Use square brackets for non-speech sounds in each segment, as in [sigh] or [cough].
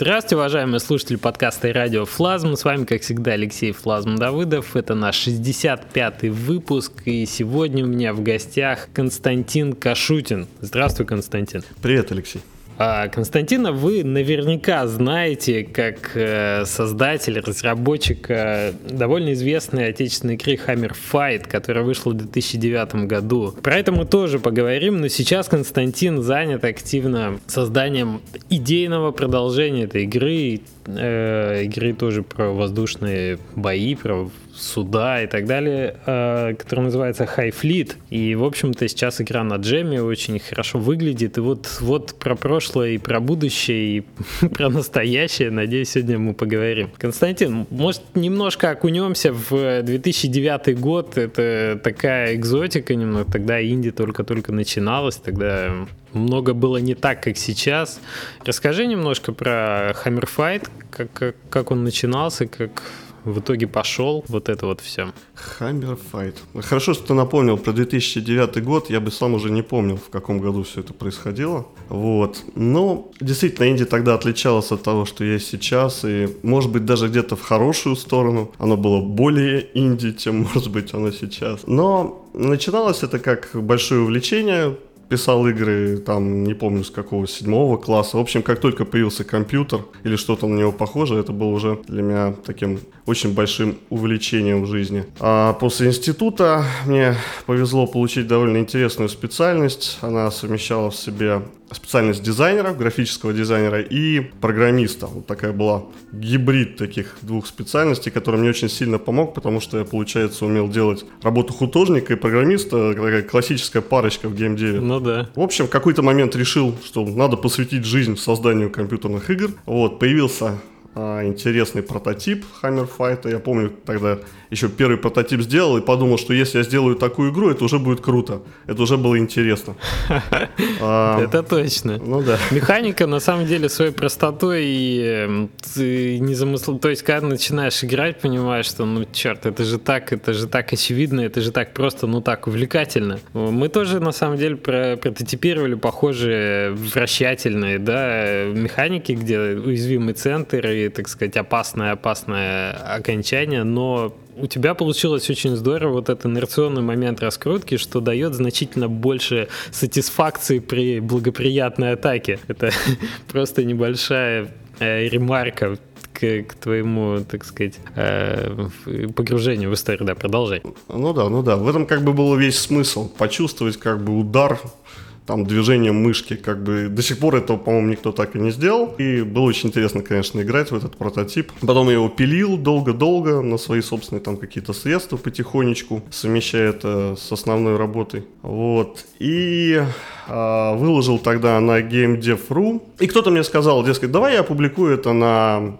Здравствуйте, уважаемые слушатели подкаста и радио Флазм. С вами, как всегда, Алексей Флазм Давыдов. Это наш 65-й выпуск, и сегодня у меня в гостях Константин Кашутин. Здравствуй, Константин. Привет, Алексей. А, Константина вы наверняка знаете как э, создатель, разработчик э, довольно известной отечественной игры Hammer Fight, которая вышла в 2009 году. Про это мы тоже поговорим, но сейчас Константин занят активно созданием идейного продолжения этой игры, э, игры тоже про воздушные бои, про суда и так далее, э, который называется High Fleet. И, в общем-то, сейчас игра на джеме очень хорошо выглядит. И вот, вот про прошлое и про будущее, и [laughs] про настоящее, надеюсь, сегодня мы поговорим. Константин, может, немножко окунемся в 2009 год. Это такая экзотика немного. Тогда Инди только-только начиналась, тогда много было не так, как сейчас. Расскажи немножко про Hammer Fight, как, как, как он начинался, как в итоге пошел вот это вот все. Fight. Хорошо, что ты напомнил про 2009 год. Я бы сам уже не помнил, в каком году все это происходило. Вот. Но действительно, Инди тогда отличалась от того, что есть сейчас. И, может быть, даже где-то в хорошую сторону. Оно было более инди, чем, [laughs] может быть, оно сейчас. Но начиналось это как большое увлечение писал игры, там, не помню с какого, седьмого класса. В общем, как только появился компьютер или что-то на него похоже, это было уже для меня таким очень большим увлечением в жизни. А после института мне повезло получить довольно интересную специальность. Она совмещала в себе специальность дизайнера, графического дизайнера и программиста. Вот такая была гибрид таких двух специальностей, который мне очень сильно помог, потому что я, получается, умел делать работу художника и программиста, такая классическая парочка в геймдеве. Ну да. В общем, в какой-то момент решил, что надо посвятить жизнь созданию компьютерных игр. Вот, появился а, интересный прототип Hammer Fight. Я помню, тогда еще первый прототип сделал и подумал, что если я сделаю такую игру, это уже будет круто. Это уже было интересно. [laughs] А, это точно. Ну да. Механика на самом деле своей простотой и не замысл. То есть, когда начинаешь играть, понимаешь, что ну черт, это же так, это же так очевидно, это же так просто, ну так увлекательно. Мы тоже на самом деле прототипировали похожие вращательные, да, механики, где уязвимый центр и, так сказать, опасное-опасное окончание, но у тебя получилось очень здорово вот этот инерционный момент раскрутки, что дает значительно больше сатисфакции при благоприятной атаке. Это [laughs] просто небольшая э, ремарка к, к твоему, так сказать, э, погружению в историю. Да, продолжай. Ну да, ну да. В этом как бы был весь смысл. Почувствовать как бы удар там движением мышки, как бы до сих пор этого, по-моему, никто так и не сделал. И было очень интересно, конечно, играть в этот прототип. Потом я его пилил долго-долго на свои собственные там какие-то средства потихонечку, совмещая это с основной работой. Вот. И выложил тогда на GameDev.ru. И кто-то мне сказал, дескать, давай я опубликую это на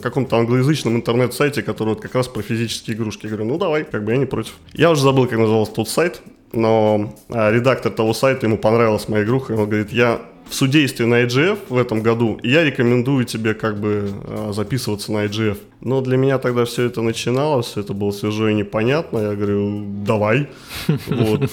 каком-то англоязычном интернет-сайте, который вот как раз про физические игрушки. Я говорю, ну давай, как бы я не против. Я уже забыл, как назывался тот сайт но а, редактор того сайта, ему понравилась моя игруха, и он говорит, я в судействе на IGF в этом году, я рекомендую тебе как бы а, записываться на IGF. Но для меня тогда все это начиналось, это было свежо и непонятно. Я говорю, давай. [laughs] Вот.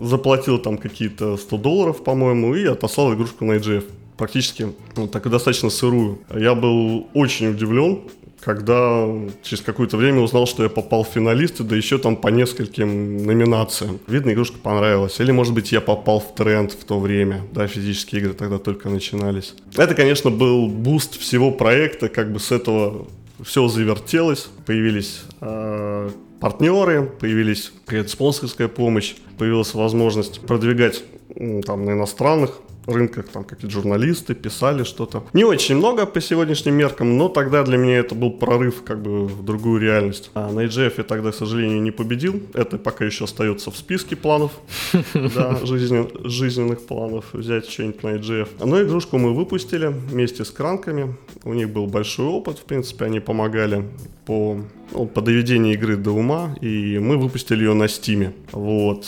Заплатил там какие-то 100 долларов, по-моему, и отослал игрушку на IGF. Практически ну, так и достаточно сырую. Я был очень удивлен, когда через какое-то время узнал, что я попал в финалисты, да еще там по нескольким номинациям. Видно, игрушка понравилась. Или, может быть, я попал в тренд в то время. Да, физические игры тогда только начинались. Это, конечно, был буст всего проекта, как бы с этого все завертелось. Появились э, партнеры, появились спонсорская помощь, появилась возможность продвигать там на иностранных рынках, там какие-то журналисты писали что-то. Не очень много по сегодняшним меркам, но тогда для меня это был прорыв как бы в другую реальность. А на EGF я тогда, к сожалению, не победил. Это пока еще остается в списке планов, [laughs] да, жизненных планов взять что-нибудь на EGF. Но игрушку мы выпустили вместе с кранками. У них был большой опыт, в принципе, они помогали по, ну, по доведению игры до ума, и мы выпустили ее на Стиме. Вот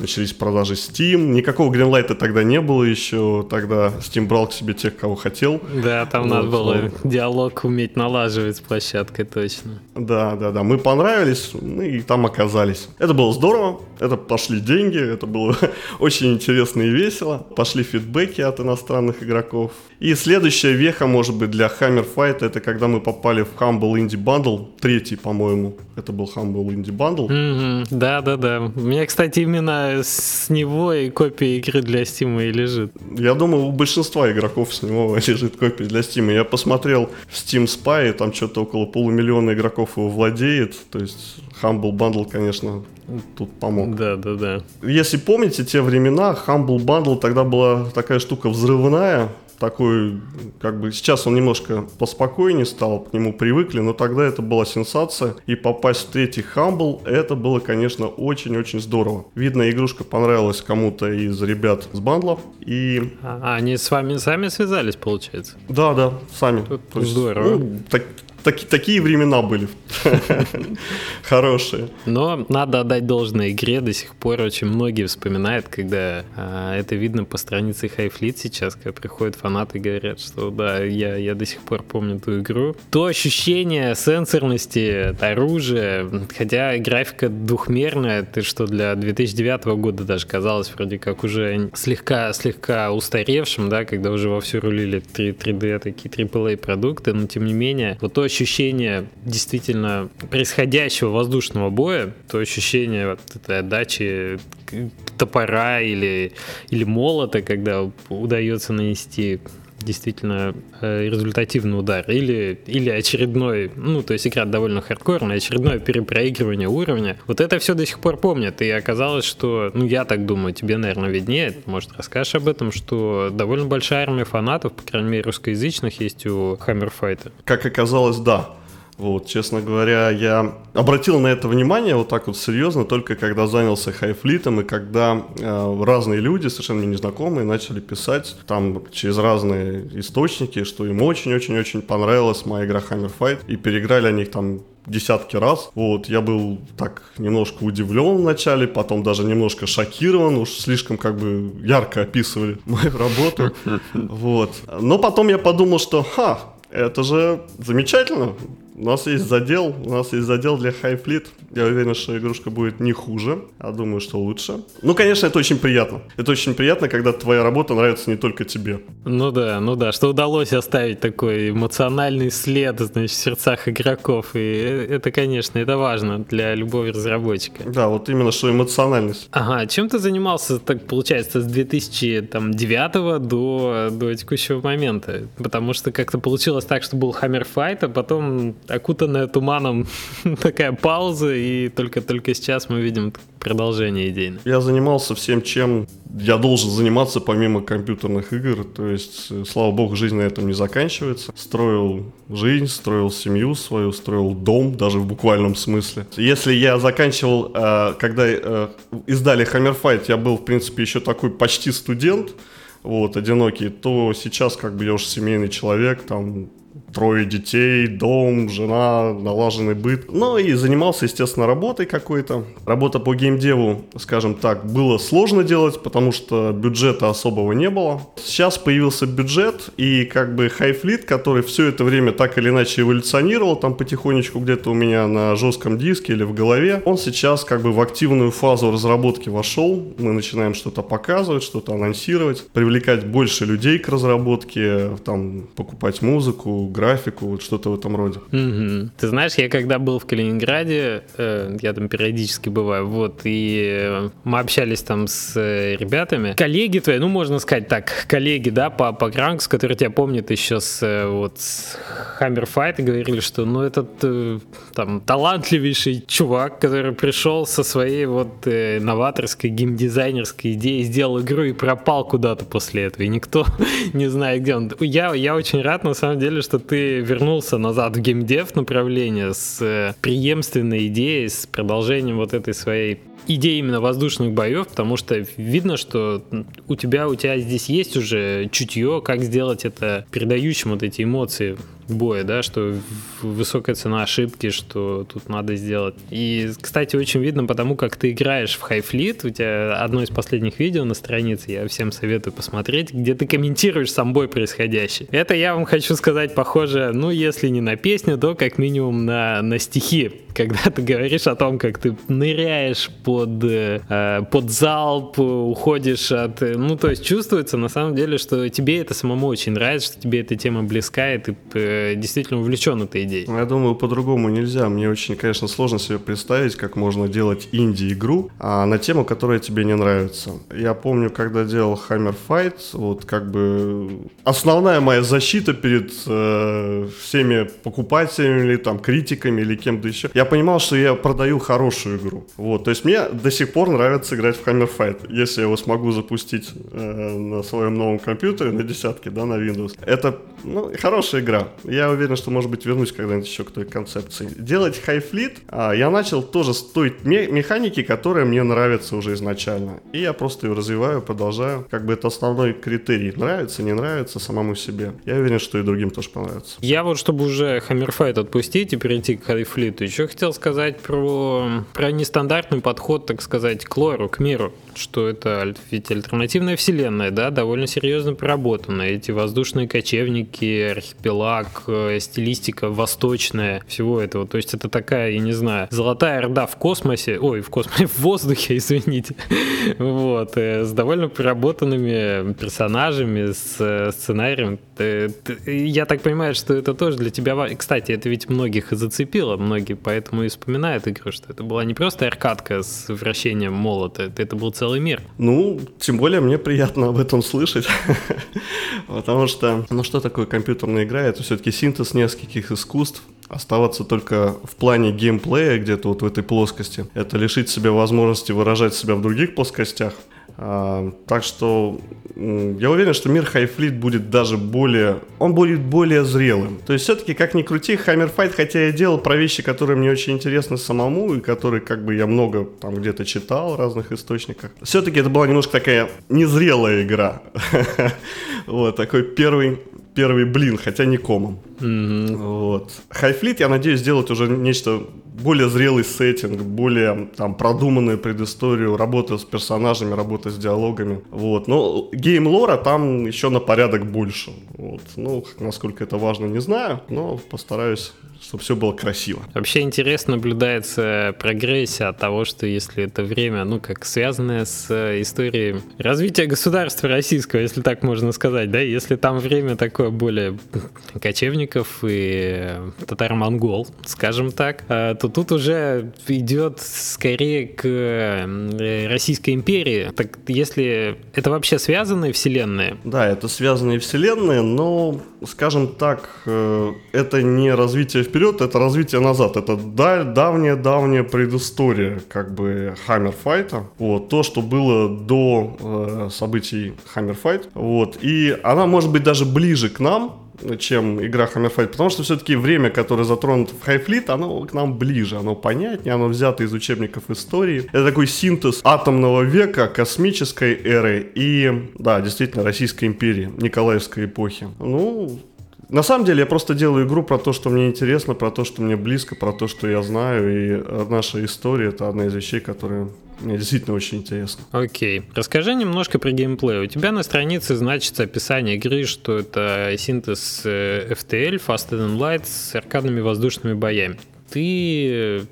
начались продажи Steam. Никакого Greenlight тогда не было еще, тогда Steam брал к себе тех, кого хотел. Да, там вот, надо было вот. диалог уметь налаживать с площадкой, точно. Да, да, да, мы понравились, ну и там оказались. Это было здорово, это пошли деньги, это было [laughs] очень интересно и весело. Пошли фидбэки от иностранных игроков. И следующая веха, может быть, для Hammer Fight, это когда мы попали в Humble Indie Bundle, третий, по-моему, это был Humble Indie Bundle. Mm-hmm. Да, да, да. У меня, кстати, именно с него и копия игры для Steam и лежит. Я думаю, у большинства игроков с него [laughs] лежит копия для Steam. Я посмотрел в Steam Spy, там что-то около полумиллиона игроков его владеет. То есть Humble Bundle, конечно, тут помог. Да, да, да. Если помните те времена, Humble Bundle тогда была такая штука взрывная, такой, как бы сейчас он немножко поспокойнее стал, к нему привыкли, но тогда это была сенсация. И попасть в третий Humble, это было, конечно, очень-очень здорово. Видно, игрушка понравилась кому-то из ребят с бандлов. И... А, они с вами сами связались, получается? Да, да, сами. Тут здорово. Ну, так, так, такие времена были [laughs] хорошие. Но надо отдать должное игре, до сих пор очень многие вспоминают, когда а, это видно по странице Highfleet сейчас, когда приходят фанаты и говорят, что да, я, я до сих пор помню ту игру. То ощущение сенсорности оружия, хотя графика двухмерная, ты что для 2009 года даже казалось вроде как уже слегка, слегка устаревшим, да, когда уже вовсю рулили 3, 3D такие AAA продукты, но тем не менее, вот то ощущение действительно происходящего воздушного боя, то ощущение вот этой отдачи топора или, или молота, когда удается нанести действительно э, результативный удар или, или очередной, ну, то есть игра довольно хардкорная, очередное перепроигрывание уровня. Вот это все до сих пор помнят, и оказалось, что, ну, я так думаю, тебе, наверное, виднее, может, расскажешь об этом, что довольно большая армия фанатов, по крайней мере, русскоязычных есть у Hammerfight. Как оказалось, да. Вот, честно говоря, я обратил на это внимание вот так вот серьезно только когда занялся хайфлитом и когда э, разные люди, совершенно незнакомые, начали писать там через разные источники, что им очень-очень-очень понравилась моя игра Hammer Fight и переиграли они их там десятки раз. Вот, я был так немножко удивлен вначале, потом даже немножко шокирован, уж слишком как бы ярко описывали [laughs] мою работу. [laughs] Вот. Но потом я подумал, что, ха, это же замечательно. У нас есть задел, у нас есть задел для Fleet. Я уверен, что игрушка будет не хуже, а думаю, что лучше. Ну, конечно, это очень приятно. Это очень приятно, когда твоя работа нравится не только тебе. Ну да, ну да, что удалось оставить такой эмоциональный след, значит, в сердцах игроков. И это, конечно, это важно для любого разработчика. Да, вот именно что эмоциональность. Ага, чем ты занимался, так получается, с 2009 до, до текущего момента? Потому что как-то получилось так, что был Hammer Fight, а потом окутанная туманом [laughs] такая пауза, и только-только сейчас мы видим продолжение идейно. Я занимался всем, чем я должен заниматься помимо компьютерных игр. То есть, э, слава богу, жизнь на этом не заканчивается. Строил жизнь, строил семью свою, строил дом, даже в буквальном смысле. Если я заканчивал, э, когда э, издали Hammer Fight, я был, в принципе, еще такой почти студент, вот, одинокий, то сейчас как бы я уже семейный человек, там трое детей, дом, жена, налаженный быт. Ну и занимался, естественно, работой какой-то. Работа по геймдеву, скажем так, было сложно делать, потому что бюджета особого не было. Сейчас появился бюджет, и как бы Highfleet, который все это время так или иначе эволюционировал, там потихонечку где-то у меня на жестком диске или в голове, он сейчас как бы в активную фазу разработки вошел. Мы начинаем что-то показывать, что-то анонсировать, привлекать больше людей к разработке, там, покупать музыку, графику, вот что-то в этом роде. Угу. Ты знаешь, я когда был в Калининграде, э, я там периодически бываю, вот, и мы общались там с э, ребятами. Коллеги твои, ну, можно сказать так, коллеги, да, по, по Гранкс, которые тебя помнят еще с, э, вот, с Hammer Fight, говорили, что, ну, этот, э, там, талантливейший чувак, который пришел со своей вот э, новаторской геймдизайнерской идеей, сделал игру и пропал куда-то после этого, и никто [laughs] не знает, где он. Я, я очень рад, на самом деле, что ты вернулся назад в геймдев направление с э, преемственной идеей, с продолжением вот этой своей идея именно воздушных боев, потому что видно, что у тебя, у тебя здесь есть уже чутье, как сделать это передающим вот эти эмоции боя, да, что высокая цена ошибки, что тут надо сделать. И, кстати, очень видно потому, как ты играешь в High Fleet, у тебя одно из последних видео на странице, я всем советую посмотреть, где ты комментируешь сам бой происходящий. Это я вам хочу сказать похоже, ну, если не на песню, то как минимум на, на стихи, [laughs] когда ты говоришь о том, как ты ныряешь под, э, под залп, уходишь от... Ну, то есть чувствуется на самом деле, что тебе это самому очень нравится, что тебе эта тема близка, и ты э, действительно увлечен этой идеей. Я думаю, по-другому нельзя. Мне очень, конечно, сложно себе представить, как можно делать инди-игру а, на тему, которая тебе не нравится. Я помню, когда делал Hammer Fight, вот как бы основная моя защита перед э, всеми покупателями или там критиками или кем-то еще, я понимал, что я продаю хорошую игру. Вот, то есть мне до сих пор нравится играть в Hammer Fight. Если я его смогу запустить э, на своем новом компьютере, на десятке, да, на Windows, это ну, хорошая игра. Я уверен, что, может быть, вернусь когда-нибудь еще к той концепции. Делать Fleet а, я начал тоже с той механики, которая мне нравится уже изначально. И я просто ее развиваю, продолжаю. Как бы это основной критерий. Нравится, не нравится самому себе. Я уверен, что и другим тоже понравится. Я вот, чтобы уже Hammer Fight отпустить и перейти к Fleet, еще хотел сказать про, про нестандартный подход, так сказать, к лору, к миру. Что это ведь альтернативная вселенная, да, довольно серьезно проработана. Эти воздушные кочевники, архипелаг, э, стилистика восточная, всего этого. То есть это такая, я не знаю, золотая орда в космосе, ой, в космосе, [laughs] в воздухе, извините. Вот, э, с довольно проработанными персонажами, с э, сценарием. Я так понимаю, что это тоже для тебя... Кстати, это ведь многих и зацепило, многие поэтому и вспоминают игру, что это была не просто аркадка с вращением молота, это был целый мир. Ну, тем более мне приятно об этом слышать, [laughs] потому что, ну что такое компьютерная игра? Это все-таки синтез нескольких искусств, оставаться только в плане геймплея где-то вот в этой плоскости. Это лишить себя возможности выражать себя в других плоскостях. А, так что я уверен, что мир HighFleet будет даже более... Он будет более зрелым. То есть все-таки, как ни крути, Fight, хотя я делал про вещи, которые мне очень интересны самому, и которые как бы я много там где-то читал в разных источниках. Все-таки это была немножко такая незрелая игра. [laughs] Вот, такой первый первый блин, хотя не комом. Mm-hmm. Вот. HighFleet, я надеюсь, сделать уже нечто более зрелый сеттинг, более там продуманную предысторию, работа с персонажами, работа с диалогами. Вот. Но гейм-лора там еще на порядок больше. Вот. Ну, насколько это важно, не знаю, но постараюсь чтобы все было красиво. Вообще интересно наблюдается прогрессия от того, что если это время, ну, как связанное с э, историей развития государства российского, если так можно сказать, да, если там время такое более кочевников и татаро-монгол, скажем так, э, то тут уже идет скорее к э, Российской империи. Так если это вообще связанные вселенные? Да, это связанные вселенные, но, скажем так, это не развитие вперед, это развитие назад. Это давняя-давняя предыстория как бы Хаммерфайта. Вот, то, что было до э, событий Хаммерфайт. Вот, и она может быть даже ближе к нам, чем игра Hammerfight, потому что все-таки время, которое затронуто в Highfleet, оно к нам ближе, оно понятнее, оно взято из учебников истории. Это такой синтез атомного века, космической эры и, да, действительно, Российской империи, Николаевской эпохи. Ну, на самом деле я просто делаю игру про то, что мне интересно, про то, что мне близко, про то, что я знаю. И наша история это одна из вещей, которые действительно очень интересно. Окей. Расскажи немножко про геймплей. У тебя на странице значится описание игры, что это синтез э, FTL, Fast and Light с аркадными воздушными боями. Ты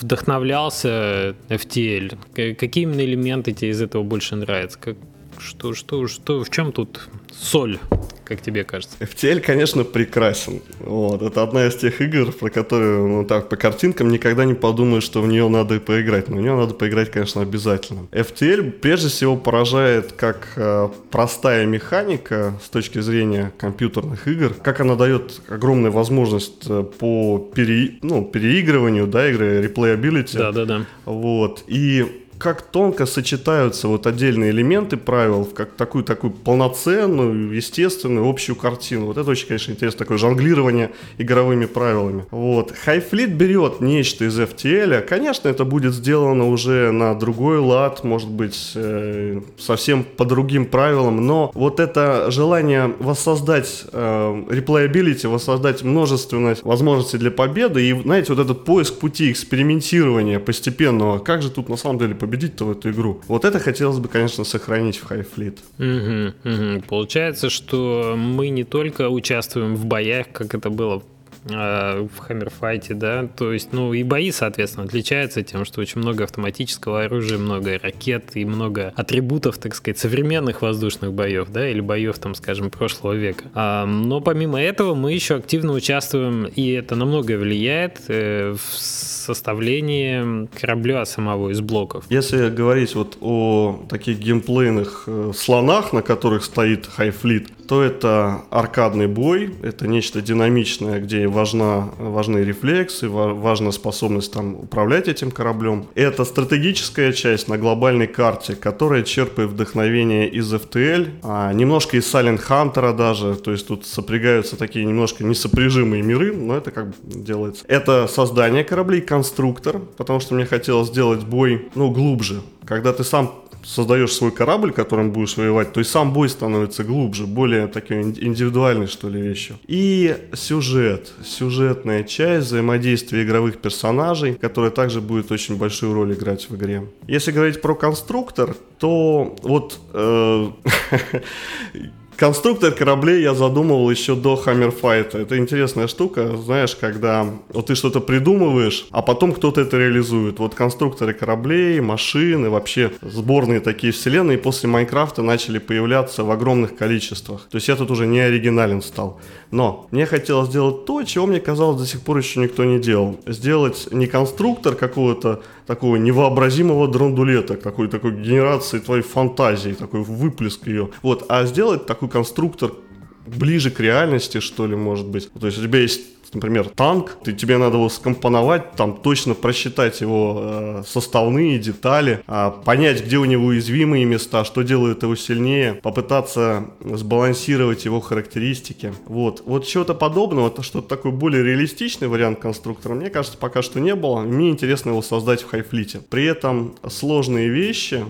вдохновлялся FTL. Какие именно элементы тебе из этого больше нравятся? Как, что, что, что, в чем тут соль? Как тебе кажется? FTL, конечно, прекрасен. Вот. Это одна из тех игр, про которые, ну так, по картинкам никогда не подумаешь, что в нее надо поиграть. Но в нее надо поиграть, конечно, обязательно. FTL прежде всего поражает как э, простая механика с точки зрения компьютерных игр, как она дает огромную возможность э, по пере, ну, переигрыванию, да, игры, replayability. Да, да, да. Вот. И как тонко сочетаются вот отдельные элементы правил в как такую такую полноценную, естественную, общую картину. Вот это очень, конечно, интересно, такое жонглирование игровыми правилами. Вот. Highfleet берет нечто из FTL, конечно, это будет сделано уже на другой лад, может быть, э, совсем по другим правилам, но вот это желание воссоздать э, replayability, воссоздать множественность возможностей для победы и, знаете, вот этот поиск пути экспериментирования постепенного, как же тут на самом деле победить-то в эту игру. Вот это хотелось бы, конечно, сохранить в Fleet. Угу, угу. Получается, что мы не только участвуем в боях, как это было Э, в Хаммерфайте, да, то есть, ну, и бои, соответственно, отличаются тем, что очень много автоматического оружия, много ракет и много атрибутов, так сказать, современных воздушных боев, да, или боев, там, скажем, прошлого века. А, но помимо этого мы еще активно участвуем, и это на многое влияет э, в составлении корабля самого из блоков. Если говорить вот о таких геймплейных э, слонах, на которых стоит Fleet, то это аркадный бой, это нечто динамичное, где важна, важны рефлексы, важна способность там управлять этим кораблем. Это стратегическая часть на глобальной карте, которая черпает вдохновение из FTL, а немножко из Silent Hunter даже, то есть тут сопрягаются такие немножко несопряжимые миры, но это как бы делается. Это создание кораблей, конструктор, потому что мне хотелось сделать бой, ну, глубже, когда ты сам создаешь свой корабль, которым будешь воевать, то и сам бой становится глубже, более такой индивидуальной, что ли, вещью. И сюжет, сюжетная часть, взаимодействие игровых персонажей, которая также будет очень большую роль играть в игре. Если говорить про конструктор, то вот э, [laughs] Конструктор кораблей я задумывал еще до Хаммерфайта. Это интересная штука, знаешь, когда вот ты что-то придумываешь, а потом кто-то это реализует. Вот конструкторы кораблей, машины, вообще сборные такие вселенные после Майнкрафта начали появляться в огромных количествах. То есть я тут уже не оригинален стал. Но мне хотелось сделать то, чего мне казалось до сих пор еще никто не делал. Сделать не конструктор какого-то такого невообразимого драндулета, какой такой генерации твоей фантазии, такой выплеск ее. Вот, а сделать такой конструктор ближе к реальности, что ли, может быть. То есть у тебя есть например, танк, ты, тебе надо его скомпоновать, там точно просчитать его э, составные детали, э, понять, где у него уязвимые места, что делает его сильнее, попытаться сбалансировать его характеристики. Вот, вот чего-то подобного, это что-то такой более реалистичный вариант конструктора, мне кажется, пока что не было. Мне интересно его создать в хайфлите. При этом сложные вещи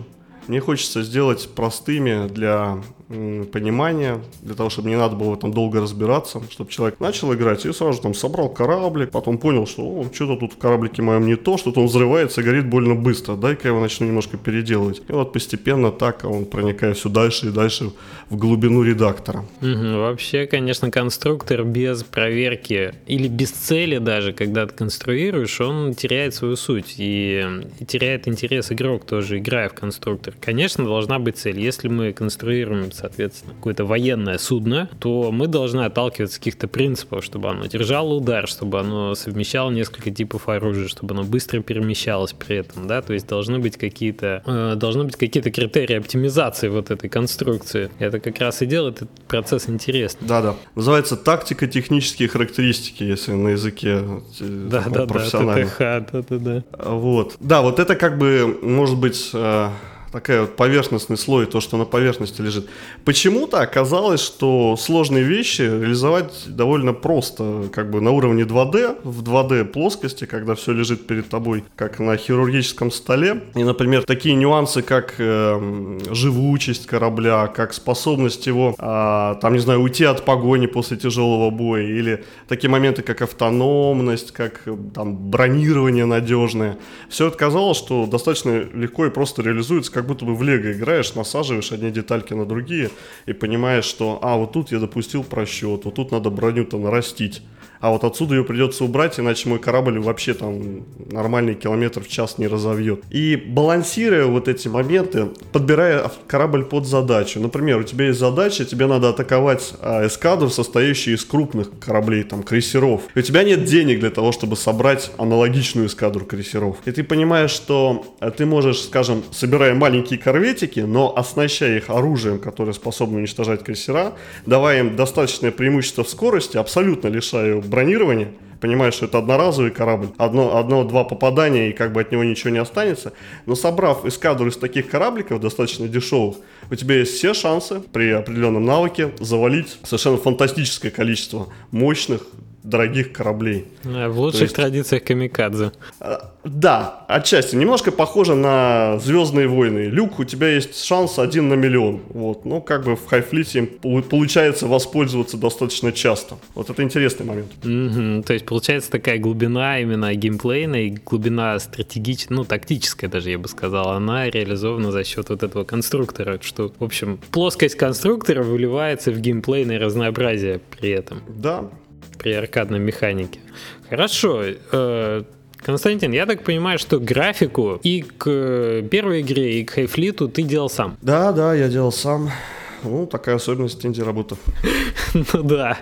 мне хочется сделать простыми для понимания, для того, чтобы не надо было там долго разбираться, чтобы человек начал играть и сразу там собрал кораблик, потом понял, что О, что-то тут в кораблике моем не то, что-то он взрывается и горит больно быстро, дай-ка я его начну немножко переделывать. И вот постепенно так он проникает все дальше и дальше в глубину редактора. Вообще, конечно, конструктор без проверки или без цели даже, когда ты конструируешь, он теряет свою суть и, и теряет интерес игрок тоже, играя в конструктор. Конечно, должна быть цель. Если мы конструируем соответственно, какое-то военное судно, то мы должны отталкиваться от каких-то принципов, чтобы оно держало удар, чтобы оно совмещало несколько типов оружия, чтобы оно быстро перемещалось при этом, да, то есть должны быть какие-то э, должны быть какие-то критерии оптимизации вот этой конструкции. Это как раз и делает этот процесс интересным. Да-да. Называется тактика технические характеристики, если на языке э, да, да, да, ТТХ, да, да, да. Вот. Да, вот это как бы может быть э, такая вот поверхностный слой, то, что на поверхности лежит. Почему-то оказалось, что сложные вещи реализовать довольно просто, как бы на уровне 2D, в 2D плоскости, когда все лежит перед тобой, как на хирургическом столе. И, например, такие нюансы, как э, живучесть корабля, как способность его, э, там, не знаю, уйти от погони после тяжелого боя, или такие моменты, как автономность, как там бронирование надежное. Все это казалось, что достаточно легко и просто реализуется, как как будто бы в лего играешь, насаживаешь одни детальки на другие и понимаешь, что, а, вот тут я допустил просчет, вот тут надо броню-то нарастить а вот отсюда ее придется убрать, иначе мой корабль вообще там нормальный километр в час не разовьет. И балансируя вот эти моменты, подбирая корабль под задачу. Например, у тебя есть задача, тебе надо атаковать а, эскадру, состоящую из крупных кораблей, там, крейсеров. И у тебя нет денег для того, чтобы собрать аналогичную эскадру крейсеров. И ты понимаешь, что а, ты можешь, скажем, собирая маленькие корветики, но оснащая их оружием, которое способно уничтожать крейсера, давая им достаточное преимущество в скорости, абсолютно лишая бронирования, понимаешь, что это одноразовый корабль, одно, одно-два попадания, и как бы от него ничего не останется. Но собрав эскадру из таких корабликов, достаточно дешевых, у тебя есть все шансы при определенном навыке завалить совершенно фантастическое количество мощных дорогих кораблей. В лучших есть, традициях камикадзе. А, да, отчасти. Немножко похоже на Звездные войны. Люк, у тебя есть шанс один на миллион. Вот. Но как бы в хайфлите им получается воспользоваться достаточно часто. Вот это интересный момент. Mm-hmm. То есть получается такая глубина именно геймплейная и глубина стратегическая, ну тактическая даже, я бы сказал, она реализована за счет вот этого конструктора. Что, в общем, плоскость конструктора выливается в геймплейное разнообразие при этом. Да, при аркадной механике. Хорошо. Э, Константин, я так понимаю, что графику и к первой игре, и к Хайфлиту ты делал сам. Да, да, я делал сам. Ну, такая особенность инди-работы. [laughs] Ну да.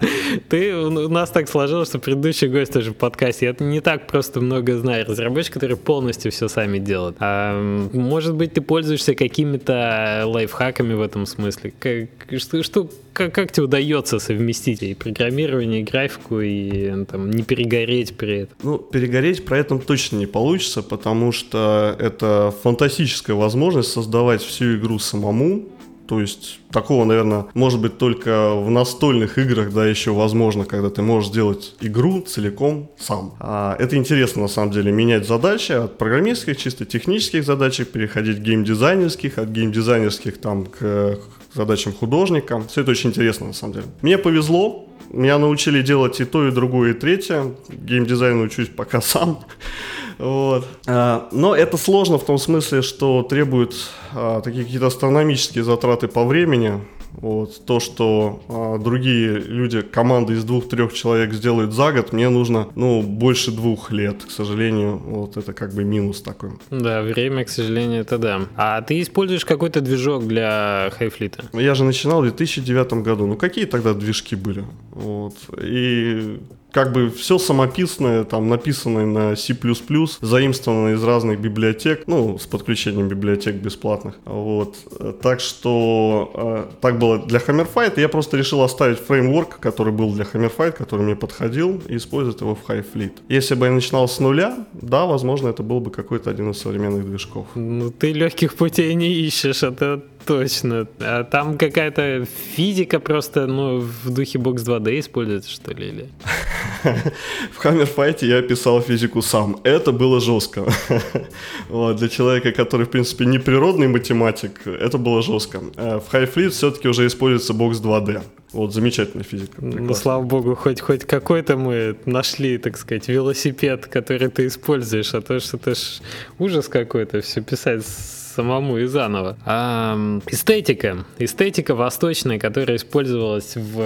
Ты, у нас так сложилось, что предыдущий гость тоже в подкасте. Я не так просто много знаю разработчиков, которые полностью все сами делают. А, может быть, ты пользуешься какими-то лайфхаками в этом смысле? Как, что, что, как, как тебе удается совместить и программирование, и графику, и там, не перегореть при этом? Ну, перегореть при этом точно не получится, потому что это фантастическая возможность создавать всю игру самому, то есть такого, наверное, может быть только в настольных играх, да, еще возможно, когда ты можешь сделать игру целиком сам. А это интересно, на самом деле, менять задачи от программистских, чисто технических задачек, переходить к геймдизайнерских, от геймдизайнерских там к задачам художника. Все это очень интересно, на самом деле. Мне повезло, меня научили делать и то, и другое, и третье. Геймдизайн учусь пока [laughs] сам. Вот. А, но это сложно в том смысле, что требует а, такие какие-то астрономические затраты по времени. Вот. То, что а, другие люди, команды из двух-трех человек сделают за год, мне нужно, ну, больше двух лет, к сожалению. Вот это как бы минус такой. Да, время, к сожалению, это да. А ты используешь какой-то движок для хайфлита? Я же начинал в 2009 году. Ну, какие тогда движки были? Вот. И как бы все самописное, там, написанное на C++, заимствованное из разных библиотек, ну, с подключением библиотек бесплатных, вот. Так что э, так было для Hammerfight, я просто решил оставить фреймворк, который был для Hammerfight, который мне подходил, и использовать его в Highfleet. Если бы я начинал с нуля, да, возможно, это был бы какой-то один из современных движков. Ну, ты легких путей не ищешь, это Точно. А там какая-то физика просто, ну, в духе Box 2D используется, что ли? Или? В Hammerfight я писал физику сам. Это было жестко. вот, для человека, который, в принципе, не природный математик, это было жестко. Э, в Highfleet все-таки уже используется Box 2D. Вот, замечательная физика. Ну, прекрасно. Ну, слава богу, хоть, хоть какой-то мы нашли, так сказать, велосипед, который ты используешь, а то что это ж ужас какой-то, все писать самому и заново. А, эстетика. Эстетика восточная, которая использовалась в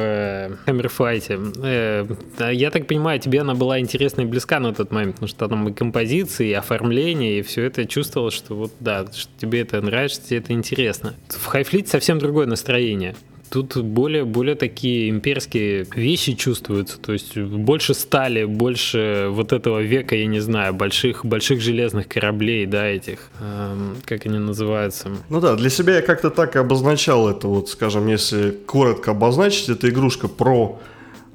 Hammerfight. Э, э я так понимаю, тебе она была интересна и близка на тот момент, потому что там и композиции, и оформление, и все это чувствовалось, что вот да, что тебе это нравится, тебе это интересно. В Хайфлит совсем другое настроение. Тут более, более такие имперские вещи чувствуются, то есть больше стали, больше вот этого века, я не знаю, больших, больших железных кораблей, да, этих, эм, как они называются. Ну да, для себя я как-то так и обозначал это, вот, скажем, если коротко обозначить, это игрушка про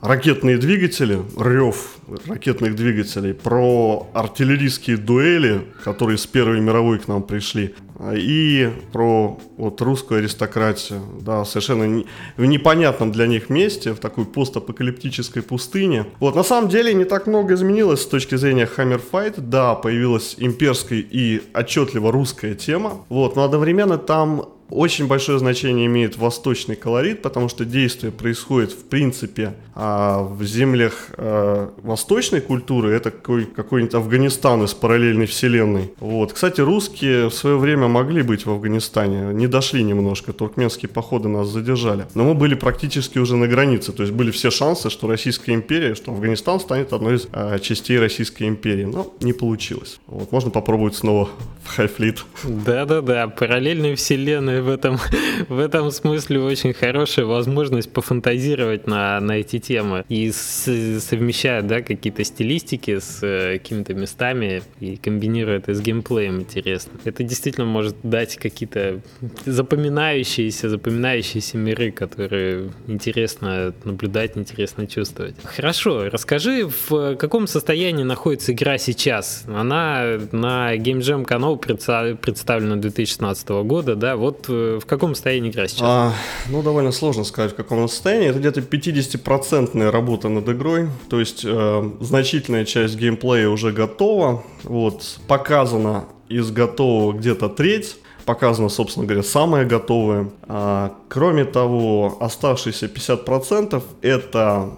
ракетные двигатели, рев ракетных двигателей, про артиллерийские дуэли, которые с Первой мировой к нам пришли, и про вот русскую аристократию, да, совершенно в непонятном для них месте, в такой постапокалиптической пустыне. Вот, на самом деле не так много изменилось с точки зрения Hammer Fight, да, появилась имперская и отчетливо русская тема, вот, но одновременно там очень большое значение имеет восточный колорит, потому что действие происходит в принципе а, в землях а, восточной культуры. Это какой, какой-нибудь Афганистан из параллельной вселенной. Вот. Кстати, русские в свое время могли быть в Афганистане, не дошли немножко, туркменские походы нас задержали. Но мы были практически уже на границе, то есть были все шансы, что Российская империя, что Афганистан станет одной из а, частей Российской империи. Но не получилось. Вот. Можно попробовать снова в Хайфлит. Да-да-да, параллельная вселенная в этом, [laughs] в этом смысле очень хорошая возможность пофантазировать на, на эти темы и с, совмещая да, какие-то стилистики с э, какими-то местами и комбинируя это с геймплеем интересно. Это действительно может дать какие-то запоминающиеся, запоминающиеся миры, которые интересно наблюдать, интересно чувствовать. Хорошо, расскажи, в каком состоянии находится игра сейчас? Она на Game Jam канал представлена 2016 года, да? Вот в каком состоянии игра сейчас? А, ну, довольно сложно сказать, в каком состоянии. Это где-то 50% работа над игрой, то есть э, значительная часть геймплея уже готова. Вот, показано из готового где-то треть показано, собственно говоря, самое готовое. А, кроме того, оставшиеся 50% это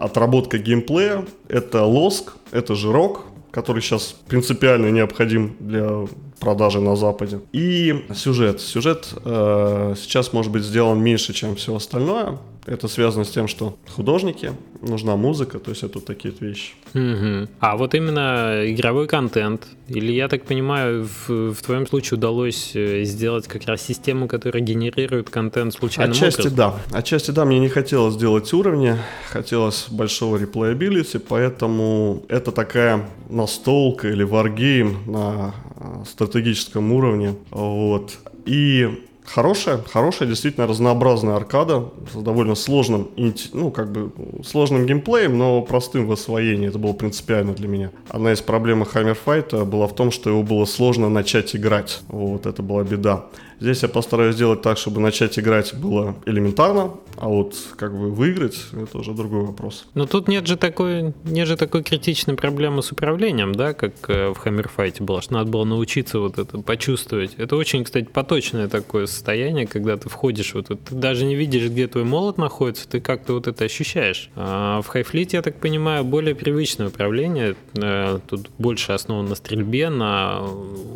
отработка геймплея, это лоск, это жирок, который сейчас принципиально необходим для продажи на Западе. И сюжет. Сюжет э, сейчас может быть сделан меньше, чем все остальное. Это связано с тем, что художники, нужна музыка, то есть это такие вещи. Угу. А вот именно игровой контент, или я так понимаю, в, в твоем случае удалось э, сделать как раз систему, которая генерирует контент случайным Отчасти образом? да. Отчасти да, мне не хотелось делать уровни, хотелось большого реплеябилити, поэтому это такая настолка или варгейм на э, стратегическом уровне. Вот. И Хорошая, хорошая, действительно разнообразная аркада с довольно сложным, ну, как бы, сложным геймплеем, но простым в освоении. Это было принципиально для меня. Одна из проблем Fight была в том, что его было сложно начать играть. Вот, это была беда. Здесь я постараюсь сделать так, чтобы начать играть было элементарно, а вот как бы выиграть, это уже другой вопрос. Но тут нет же такой, нет же такой критичной проблемы с управлением, да, как э, в Хаммерфайте было, что надо было научиться вот это почувствовать. Это очень, кстати, поточное такое состояние, когда ты входишь вот, вот ты даже не видишь, где твой молот находится, ты как-то вот это ощущаешь. А в Хайфлите, я так понимаю, более привычное управление, э, тут больше основано на стрельбе, на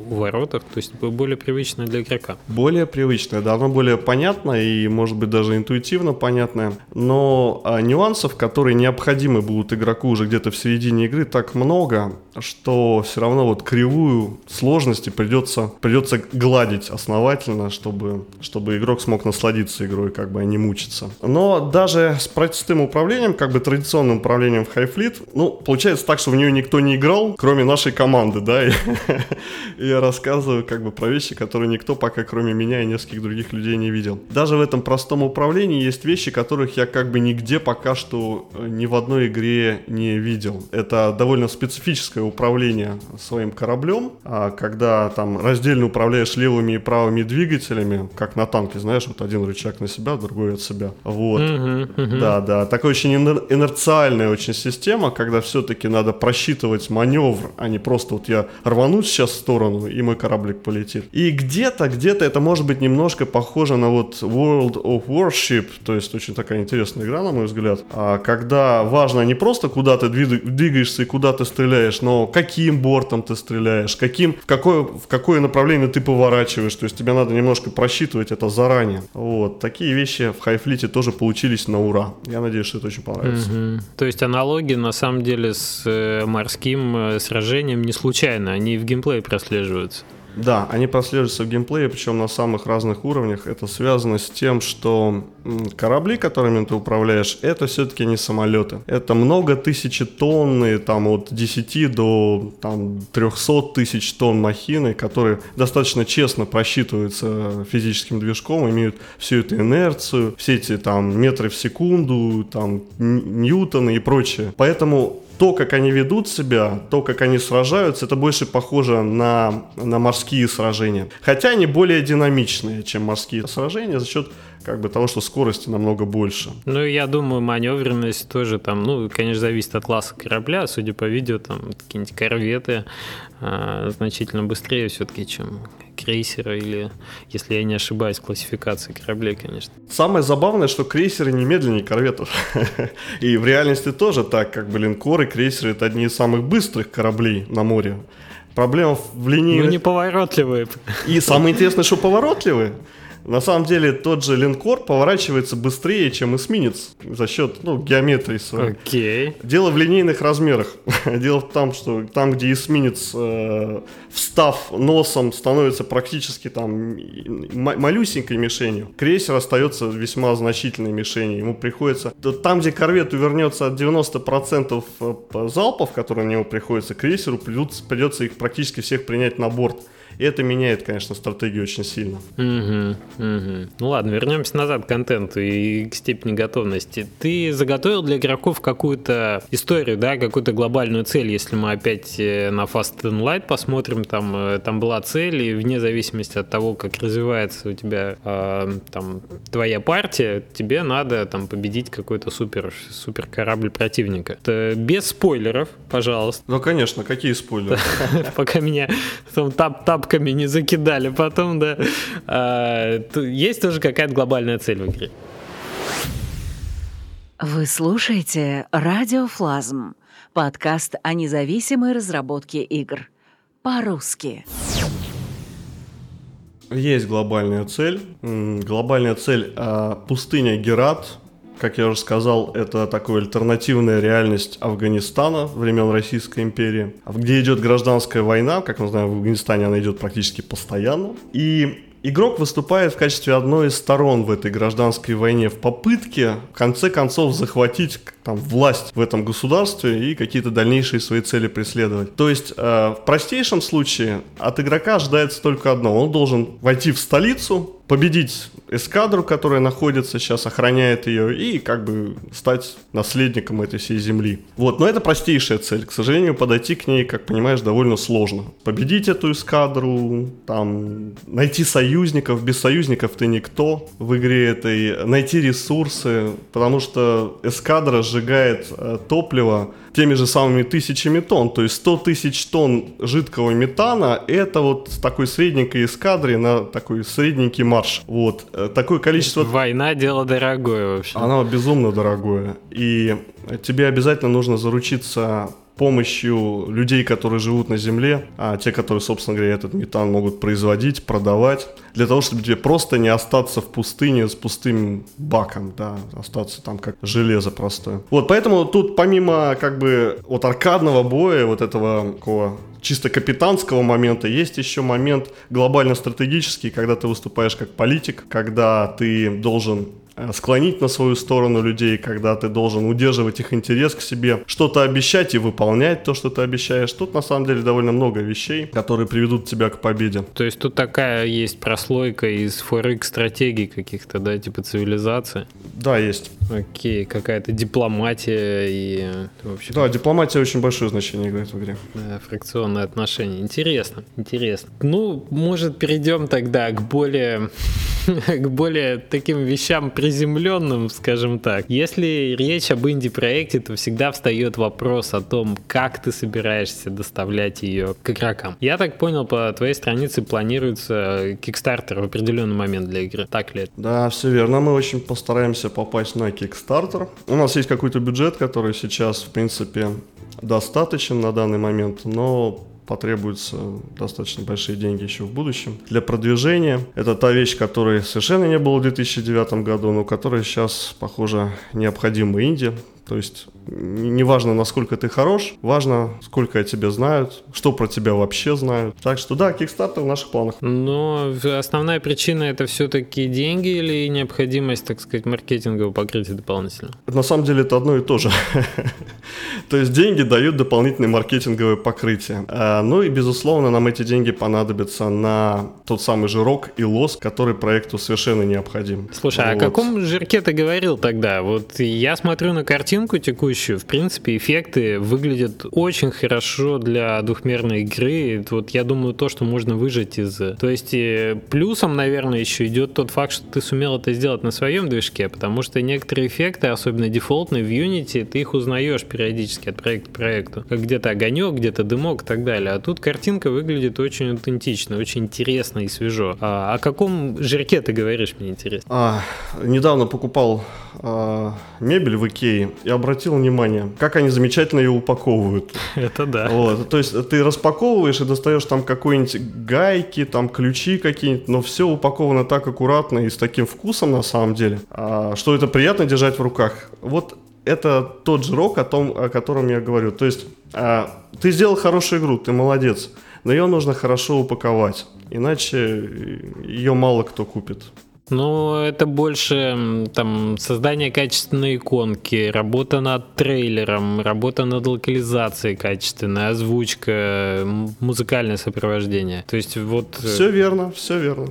воротах, то есть более привычное для игрока более привычное, да, оно более понятное и, может быть, даже интуитивно понятное, но а, нюансов, которые необходимы будут игроку уже где-то в середине игры, так много, что все равно вот кривую сложности придется, придется гладить основательно, чтобы, чтобы игрок смог насладиться игрой, как бы, а не мучиться. Но даже с простым управлением, как бы традиционным управлением в Highfleet, ну, получается так, что в нее никто не играл, кроме нашей команды, да, и [laughs] я рассказываю как бы про вещи, которые никто пока, кроме кроме меня и нескольких других людей не видел. Даже в этом простом управлении есть вещи, которых я как бы нигде пока что э, ни в одной игре не видел. Это довольно специфическое управление своим кораблем, а когда там раздельно управляешь левыми и правыми двигателями, как на танке, знаешь, вот один рычаг на себя, другой от себя. Вот. Да, да. Такая очень инерциальная очень система, когда все-таки надо просчитывать маневр, а не просто вот я рвану сейчас в сторону, и мой кораблик полетит. И где-то, где-то это может быть немножко похоже на вот World of Warship, то есть очень такая интересная игра, на мой взгляд, а когда важно не просто куда ты двигаешься и куда ты стреляешь, но каким бортом ты стреляешь, каким, в, какое, в какое направление ты поворачиваешь, то есть тебе надо немножко просчитывать это заранее. Вот, такие вещи в Хайфлите тоже получились на ура. Я надеюсь, что это очень понравится. Mm-hmm. То есть аналогии на самом деле с э, морским э, сражением не случайно, они в геймплее прослеживаются. Да, они прослеживаются в геймплее, причем на самых разных уровнях. Это связано с тем, что корабли, которыми ты управляешь, это все-таки не самолеты. Это много тысячи тонны, там от 10 до там, 300 тысяч тонн махины, которые достаточно честно просчитываются физическим движком, имеют всю эту инерцию, все эти там метры в секунду, там ньютоны и прочее. Поэтому то, как они ведут себя, то, как они сражаются, это больше похоже на, на морские сражения. Хотя они более динамичные, чем морские сражения за счет как бы того, что скорости намного больше. Ну, я думаю, маневренность тоже там, ну, конечно, зависит от класса корабля. Судя по видео, там какие-нибудь корветы а, значительно быстрее все-таки, чем крейсера или, если я не ошибаюсь, классификации кораблей, конечно. Самое забавное, что крейсеры не медленнее корветов. [laughs] И в реальности тоже так, как бы линкоры, крейсеры — это одни из самых быстрых кораблей на море. Проблема в линии... Ну, не поворотливые. И самое интересное, что поворотливые. На самом деле тот же линкор поворачивается быстрее, чем эсминец за счет ну, геометрии своей. Окей. Дело в линейных размерах. [laughs] Дело в том, что там, где эсминец, э, встав носом, становится практически там малюсенькой мишенью, крейсер остается весьма значительной мишенью. Ему приходится... Там, где корвет увернется от 90% э, залпов, которые у него приходится, крейсеру придется, придется их практически всех принять на борт. И это меняет, конечно, стратегию очень сильно. Угу, угу. Ну ладно, вернемся назад к контенту и к степени готовности. Ты заготовил для игроков какую-то историю, да, какую-то глобальную цель, если мы опять э, на Fast and Light посмотрим, там, э, там была цель, и вне зависимости от того, как развивается у тебя э, там твоя партия, тебе надо там победить какой-то супер, супер корабль противника. Это без спойлеров, пожалуйста. Ну, конечно, какие спойлеры? [laughs] Пока меня там тап-тап бабками не закидали потом, да. А, есть тоже какая-то глобальная цель в игре. Вы слушаете «Радиофлазм» — подкаст о независимой разработке игр. По-русски. Есть глобальная цель. Глобальная цель а, — пустыня Герат, как я уже сказал, это такая альтернативная реальность Афганистана времен Российской империи, где идет гражданская война, как мы знаем, в Афганистане она идет практически постоянно. И Игрок выступает в качестве одной из сторон в этой гражданской войне в попытке, в конце концов, захватить там, власть в этом государстве и какие-то дальнейшие свои цели преследовать. То есть, э, в простейшем случае от игрока ожидается только одно. Он должен войти в столицу, победить эскадру, которая находится сейчас, охраняет ее, и как бы стать наследником этой всей земли. Вот, но это простейшая цель. К сожалению, подойти к ней, как понимаешь, довольно сложно. Победить эту эскадру, там, найти союзников, без союзников ты никто в игре этой, найти ресурсы, потому что эскадра сжигает э, топливо, теми же самыми тысячами тонн. То есть 100 тысяч тонн жидкого метана – это вот такой средненькой эскадре на такой средненький марш. Вот. Э, такое количество... Война – дело дорогое вообще. Оно безумно дорогое. И тебе обязательно нужно заручиться помощью людей, которые живут на Земле, а те, которые, собственно говоря, этот метан могут производить, продавать, для того, чтобы тебе просто не остаться в пустыне с пустым баком, да, остаться там как железо простое. Вот, поэтому тут помимо как бы вот аркадного боя, вот этого такого чисто капитанского момента, есть еще момент глобально стратегический, когда ты выступаешь как политик, когда ты должен склонить на свою сторону людей, когда ты должен удерживать их интерес к себе, что-то обещать и выполнять то, что ты обещаешь. Тут на самом деле довольно много вещей, которые приведут тебя к победе. То есть тут такая есть прослойка из 4X стратегий каких-то, да, типа цивилизации? Да, есть. Окей, какая-то дипломатия и... В общем, да, дипломатия очень большое значение играет в игре. Да, фракционные отношения. Интересно, интересно. Ну, может, перейдем тогда к более, [laughs] к более таким вещам приземленным, скажем так. Если речь об инди-проекте, то всегда встает вопрос о том, как ты собираешься доставлять ее к игрокам. Я так понял, по твоей странице планируется Kickstarter в определенный момент для игры. Так ли? Да, все верно. Мы очень постараемся попасть на Kickstarter. У нас есть какой-то бюджет, который сейчас, в принципе, достаточен на данный момент, но потребуются достаточно большие деньги еще в будущем. Для продвижения это та вещь, которой совершенно не было в 2009 году, но которая сейчас, похоже, необходима Индии. То есть неважно, насколько ты хорош, важно, сколько о тебе знают, что про тебя вообще знают. Так что да, Kickstarter в наших планах. Но основная причина это все-таки деньги или необходимость, так сказать, маркетингового покрытия дополнительно? На самом деле это одно и то же. [laughs] То есть деньги дают дополнительное маркетинговое покрытие. А, ну и, безусловно, нам эти деньги понадобятся на тот самый жирок и лоск, который проекту совершенно необходим. Слушай, а о каком жирке ты говорил тогда? Вот я смотрю на картинку текущую, текущую, в принципе, эффекты выглядят очень хорошо для двухмерной игры. Вот я думаю, то, что можно выжать из... То есть э, плюсом, наверное, еще идет тот факт, что ты сумел это сделать на своем движке, потому что некоторые эффекты, особенно дефолтные в Unity, ты их узнаешь периодически от проекта к проекту. Как где-то огонек, где-то дымок и так далее. А тут картинка выглядит очень аутентично, очень интересно и свежо. А о каком жирке ты говоришь, мне интересно? А, недавно покупал а, мебель в Икее я обратил внимание, как они замечательно ее упаковывают. [laughs] Это да. Вот, то есть ты распаковываешь и достаешь там какой-нибудь гайки, там ключи какие-нибудь, но все упаковано так аккуратно и с таким вкусом на самом деле, а, что это приятно держать в руках. Вот это тот же рок, о том, о котором я говорю. То есть а, ты сделал хорошую игру, ты молодец, но ее нужно хорошо упаковать, иначе ее мало кто купит. Ну, это больше там создание качественной иконки, работа над трейлером, работа над локализацией качественной, озвучка, музыкальное сопровождение. То есть вот... Э, все верно, все верно.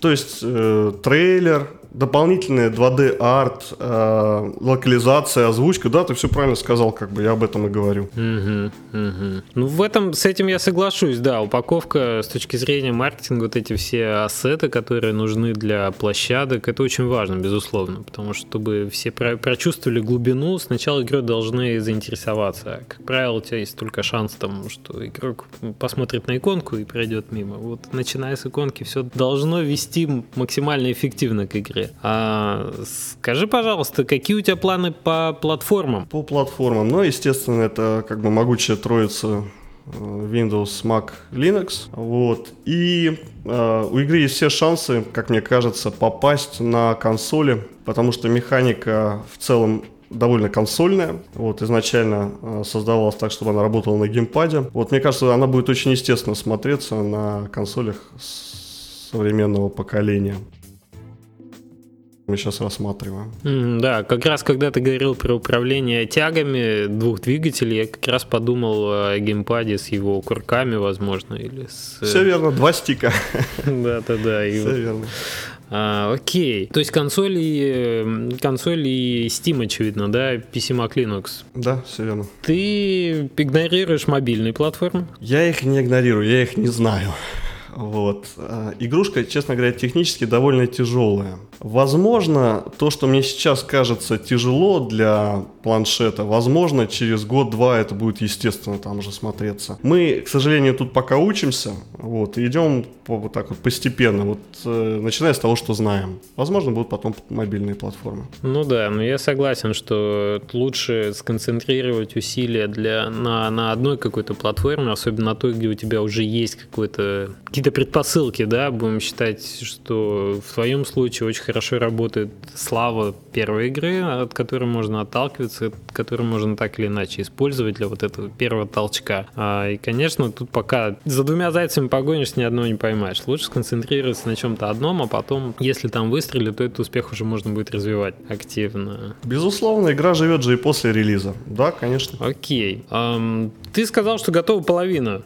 То есть э, трейлер, дополнительная 2D арт, э, локализация, озвучка, да, ты все правильно сказал, как бы я об этом и говорю. Угу, угу. Ну, в этом, с этим я соглашусь, да, упаковка с точки зрения маркетинга, вот эти все ассеты, которые нужны для площадок, это очень важно, безусловно, потому что, чтобы все про прочувствовали глубину, сначала игрой должны заинтересоваться. Как правило, у тебя есть только шанс, там, что игрок посмотрит на иконку и пройдет мимо. Вот, начиная с иконки, все должно вести максимально эффективно к игре А, скажи, пожалуйста, какие у тебя планы по платформам? По платформам, ну, естественно, это как бы могучая троица э, Windows, Mac, Linux. Вот. И э, у игры есть все шансы, как мне кажется, попасть на консоли, потому что механика в целом довольно консольная. Вот, изначально э, создавалась так, чтобы она работала на геймпаде. Вот, мне кажется, она будет очень естественно смотреться на консолях современного поколения мы сейчас рассматриваем. Mm, да, как раз когда ты говорил про управление тягами двух двигателей, я как раз подумал о геймпаде с его курками, возможно, или с... Все верно, два стика. [laughs] Да-да-да. Все верно. А, окей. То есть консоли, консоли и Steam, очевидно, да? PC Mac Linux. Да, все верно. Ты игнорируешь мобильные платформы? Я их не игнорирую, я их не знаю. Вот. А, игрушка, честно говоря, технически довольно тяжелая. Возможно, то, что мне сейчас кажется тяжело для планшета, возможно, через год-два это будет естественно там же смотреться. Мы, к сожалению, тут пока учимся, вот, и идем вот так вот постепенно, вот, э, начиная с того, что знаем. Возможно, будут потом мобильные платформы. Ну да, но я согласен, что лучше сконцентрировать усилия для, на, на одной какой-то платформе, особенно на той, где у тебя уже есть какой-то, какие-то предпосылки, да, будем считать, что в твоем случае очень хорошо работает слава первой игры, от которой можно отталкиваться, которую можно так или иначе использовать для вот этого первого толчка. А, и, конечно, тут пока за двумя зайцами погонишь, ни одного не поймаешь. Лучше сконцентрироваться на чем-то одном, а потом, если там выстрелит, то этот успех уже можно будет развивать активно. Безусловно, игра живет же и после релиза. Да, конечно. Окей. Um, ты сказал, что готова половина,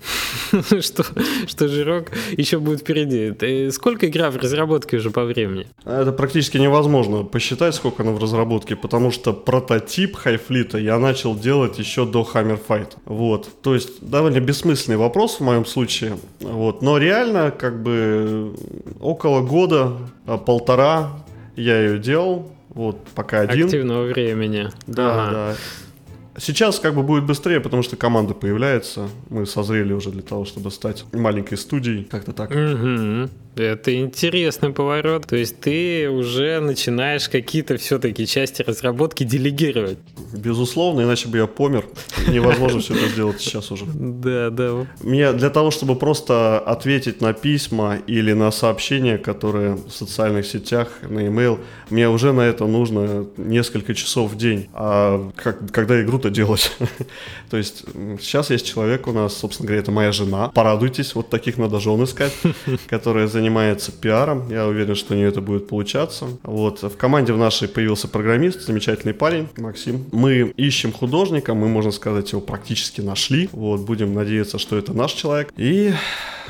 [laughs] что, что жирок [laughs] еще будет впереди. Ты, сколько игра в разработке уже по времени? Это практически невозможно посчитать, сколько она в разработке, потому что прототип Хайфлита я начал делать еще до Fight. Вот. То есть довольно бессмысленный вопрос в моем случае. Вот. Но реально, как бы около года, а, полтора я ее делал. Вот, пока один. Активного времени. Да, ага. да. Сейчас как бы будет быстрее, потому что команда появляется. Мы созрели уже для того, чтобы стать маленькой студией. Как-то так. Угу. Это интересный поворот. То есть ты уже начинаешь какие-то все-таки части разработки делегировать. Безусловно, иначе бы я помер. Невозможно все это сделать сейчас уже. Да, да. Мне для того, чтобы просто ответить на письма или на сообщения, которые в социальных сетях, на email, мне уже на это нужно несколько часов в день. А как, когда игру-то делать? [laughs] То есть сейчас есть человек у нас, собственно говоря, это моя жена. Порадуйтесь, вот таких надо жен искать, [laughs] которые за занимается пиаром. Я уверен, что у нее это будет получаться. Вот. В команде в нашей появился программист, замечательный парень, Максим. Мы ищем художника, мы, можно сказать, его практически нашли. Вот. Будем надеяться, что это наш человек. И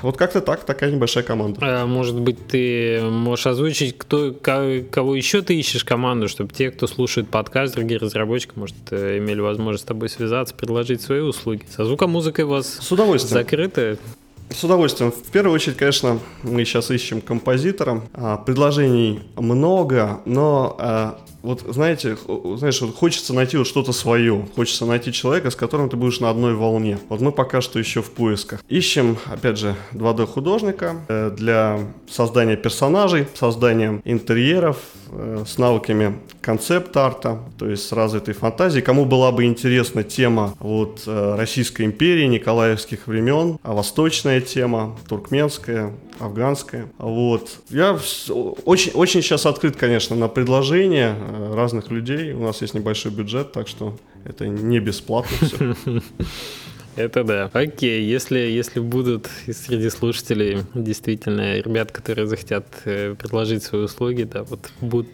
вот как-то так, такая небольшая команда. А, может быть, ты можешь озвучить, кто, кого еще ты ищешь команду, чтобы те, кто слушает подкаст, другие разработчики, может, э, имели возможность с тобой связаться, предложить свои услуги. Со звуком музыкой у вас с удовольствием. закрыто? С удовольствием. В первую очередь, конечно, мы сейчас ищем композитора. А, предложений много, но а, вот знаете, знаешь, вот хочется найти вот что-то свое, хочется найти человека, с которым ты будешь на одной волне. Вот мы пока что еще в поисках. Ищем, опять же, 2D художника э, для создания персонажей, создания интерьеров, э, с навыками концепт-арта, то есть с развитой фантазией. Кому была бы интересна тема вот, э, Российской империи, Николаевских времен, а восточная тема, туркменская, афганская. Вот. Я очень, очень сейчас открыт, конечно, на предложения э, разных людей. У нас есть небольшой бюджет, так что это не бесплатно все. [laughs] Это да. Окей, если, если будут среди слушателей действительно ребят, которые захотят э, предложить свои услуги, да, вот будут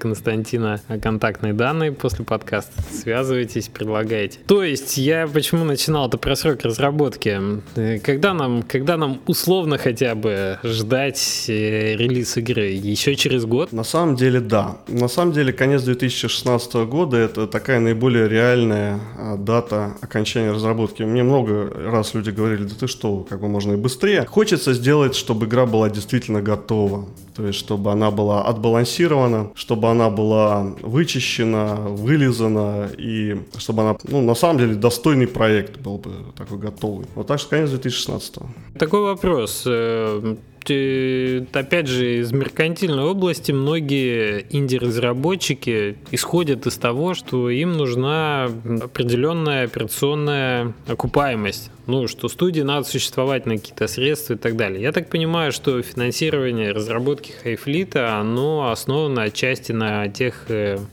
Константина контактные данные после подкаста. Связывайтесь, предлагайте. То есть я почему начинал это про срок разработки? Э, когда нам, когда нам условно хотя бы ждать э, релиз игры? Еще через год? На самом деле, да. На самом деле, конец 2016 года это такая наиболее реальная дата окончания разработки. Мне много раз люди говорили, да ты что, как бы можно и быстрее. Хочется сделать, чтобы игра была действительно готова. То есть, чтобы она была отбалансирована, чтобы она была вычищена, вылизана, и чтобы она, ну, на самом деле, достойный проект был бы такой готовый. Вот так что конец 2016 Такой вопрос э, опять же, из меркантильной области многие инди-разработчики исходят из того, что им нужна определенная операционная окупаемость. Ну, что студии надо существовать на какие-то средства и так далее. Я так понимаю, что финансирование разработки Хайфлита, оно основано отчасти на тех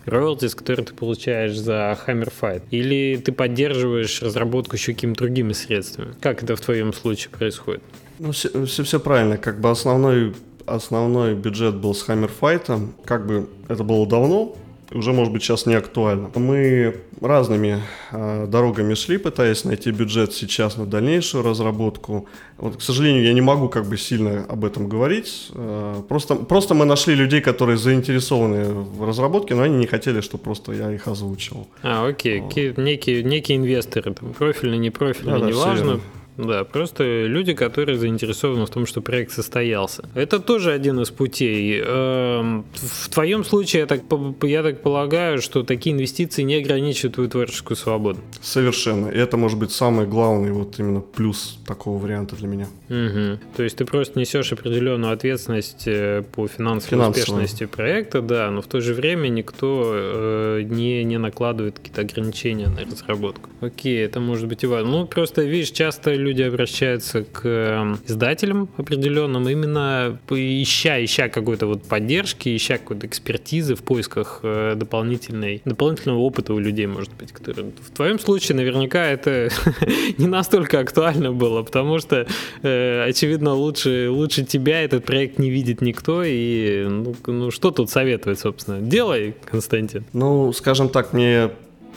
роялтис, э, которые ты получаешь за Hammerfight. Или ты поддерживаешь разработку еще какими-то другими средствами? Как это в твоем случае происходит? Ну, все, все, все правильно. Как бы основной, основной бюджет был с Hammerfight. Как бы это было давно, уже, может быть, сейчас не актуально. Мы разными э, дорогами шли, пытаясь найти бюджет сейчас на дальнейшую разработку. Вот, к сожалению, я не могу как бы сильно об этом говорить. Э, просто, просто мы нашли людей, которые заинтересованы в разработке, но они не хотели, чтобы просто я их озвучил. А, окей. Вот. Некие, некие инвесторы, там, профильные, непрофильные, да, неважно. Да, да, просто люди, которые заинтересованы в том, что проект состоялся. Это тоже один из путей. Эм, в твоем случае, я так, я так полагаю, что такие инвестиции не ограничивают твою творческую свободу. Совершенно. И это может быть самый главный вот именно плюс такого варианта для меня. Угу. То есть ты просто несешь определенную ответственность э, по финансовой Финансово. успешности проекта, да, но в то же время никто э, не, не накладывает какие-то ограничения на разработку. Окей, это может быть и важно. Ну, просто, видишь, часто люди люди обращаются к эм, издателям определенным, именно ища, ища какой-то вот поддержки, ища какой-то экспертизы в поисках э, дополнительной, дополнительного опыта у людей, может быть, который в твоем случае наверняка это [laughs] не настолько актуально было, потому что, э, очевидно, лучше, лучше тебя этот проект не видит никто, и ну, ну что тут советовать, собственно? Делай, Константин. Ну, скажем так, мне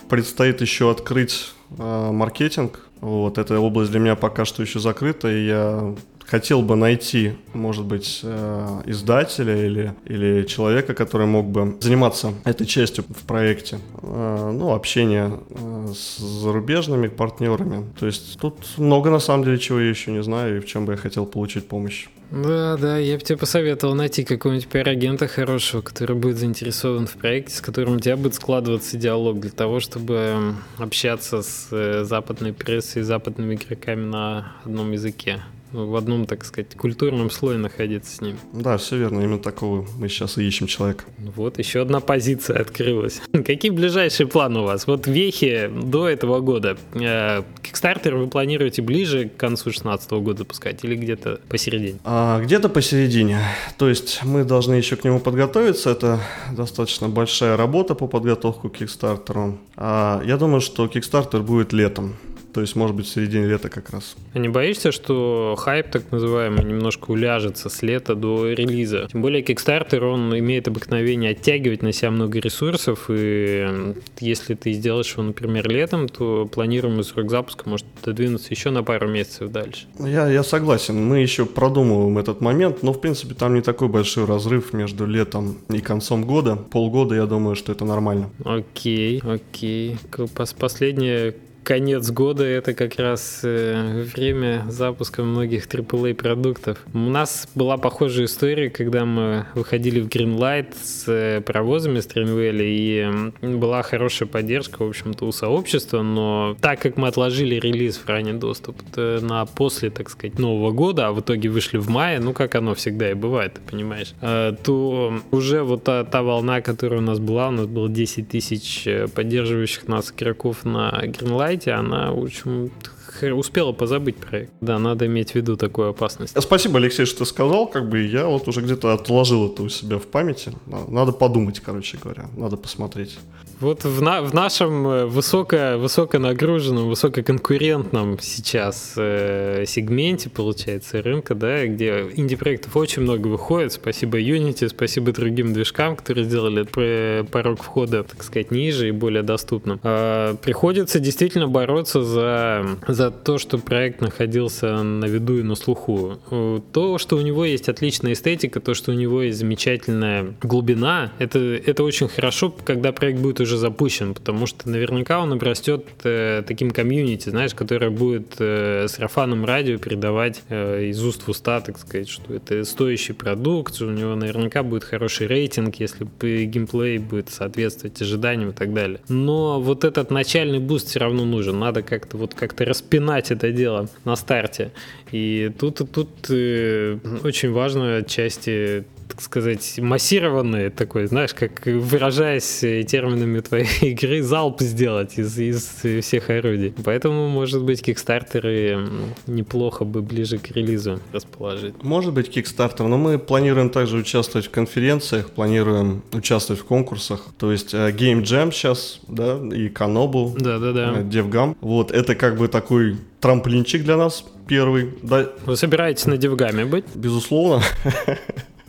предстоит еще открыть э, маркетинг вот, эта область для меня пока что еще закрыта, и я хотел бы найти, может быть, э, издателя или, или человека, который мог бы заниматься этой частью в проекте. Э, ну, общение э, с зарубежными партнерами. То есть тут много, на самом деле, чего я еще не знаю и в чем бы я хотел получить помощь. Да, да, я бы тебе посоветовал найти какого-нибудь пиар-агента хорошего, который будет заинтересован в проекте, с которым у тебя будет складываться диалог для того, чтобы общаться с западной прессой и западными игроками на одном языке в одном, так сказать, культурном слое находиться с ним. Да, все верно, именно такого мы сейчас и ищем человека. Вот, еще одна позиция открылась. [laughs] Какие ближайшие планы у вас? Вот вехи до этого года. Кикстартер вы планируете ближе к концу 2016 года запускать или где-то посередине? А, где-то посередине. То есть мы должны еще к нему подготовиться. Это достаточно большая работа по подготовку к Кикстартеру. А, я думаю, что Кикстартер будет летом. То есть, может быть, в середине лета как раз. А не боишься, что хайп, так называемый, немножко уляжется с лета до релиза? Тем более, Kickstarter, он имеет обыкновение оттягивать на себя много ресурсов, и если ты сделаешь его, например, летом, то планируемый срок запуска может додвинуться еще на пару месяцев дальше. Я, я согласен. Мы еще продумываем этот момент, но, в принципе, там не такой большой разрыв между летом и концом года. Полгода, я думаю, что это нормально. Окей, окей. Последнее конец года это как раз э, время запуска многих AAA продуктов. У нас была похожая история, когда мы выходили в Greenlight с э, паровозами с Тринвелли, и была хорошая поддержка, в общем-то, у сообщества, но так как мы отложили релиз в ранний доступ на после, так сказать, Нового года, а в итоге вышли в мае, ну, как оно всегда и бывает, ты понимаешь, э, то уже вот та, та волна, которая у нас была, у нас было 10 тысяч поддерживающих нас игроков на Greenlight, она, в общем, успела позабыть проект. Да, надо иметь в виду такую опасность. Спасибо, Алексей, что ты сказал. Как бы я вот уже где-то отложил это у себя в памяти. Надо подумать, короче говоря. Надо посмотреть. Вот в, на, в нашем э, высоко, высоконагруженном, высококонкурентном сейчас э, сегменте, получается, рынка, да, где инди-проектов очень много выходит. Спасибо Unity, спасибо другим движкам, которые сделали порог входа, так сказать, ниже и более доступным. Э, приходится действительно бороться за, за то, что проект находился на виду и на слуху. То, что у него есть отличная эстетика, то, что у него есть замечательная глубина, это, это очень хорошо, когда проект будет уже уже запущен, потому что наверняка он обрастет э, таким комьюнити, знаешь, которое будет э, сарафаном радио передавать э, из уст в уста, так сказать, что это стоящий продукт, у него наверняка будет хороший рейтинг, если геймплей будет соответствовать ожиданиям и так далее. Но вот этот начальный буст все равно нужен, надо как-то вот как-то распинать это дело на старте. И тут, тут э, очень важно отчасти так сказать, массированные такой, знаешь, как выражаясь терминами твоей [laughs] игры, залп сделать из, из всех орудий. Поэтому, может быть, кикстартеры неплохо бы ближе к релизу расположить. Может быть, кикстартер, но мы планируем также участвовать в конференциях, планируем участвовать в конкурсах. То есть э, Game Jam сейчас, да, и Канобу, да, да, да. DevGam. Вот, это как бы такой трамплинчик для нас первый. Да. Вы собираетесь на DevGam быть? Безусловно. [laughs]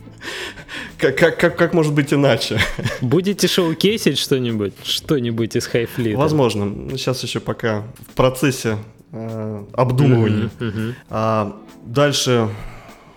Как, как, как, как может быть иначе? Будете шоу-кейсить что-нибудь? Что-нибудь из хайфлита? Возможно. Сейчас еще пока в процессе э, обдумывания. Uh-huh. А, дальше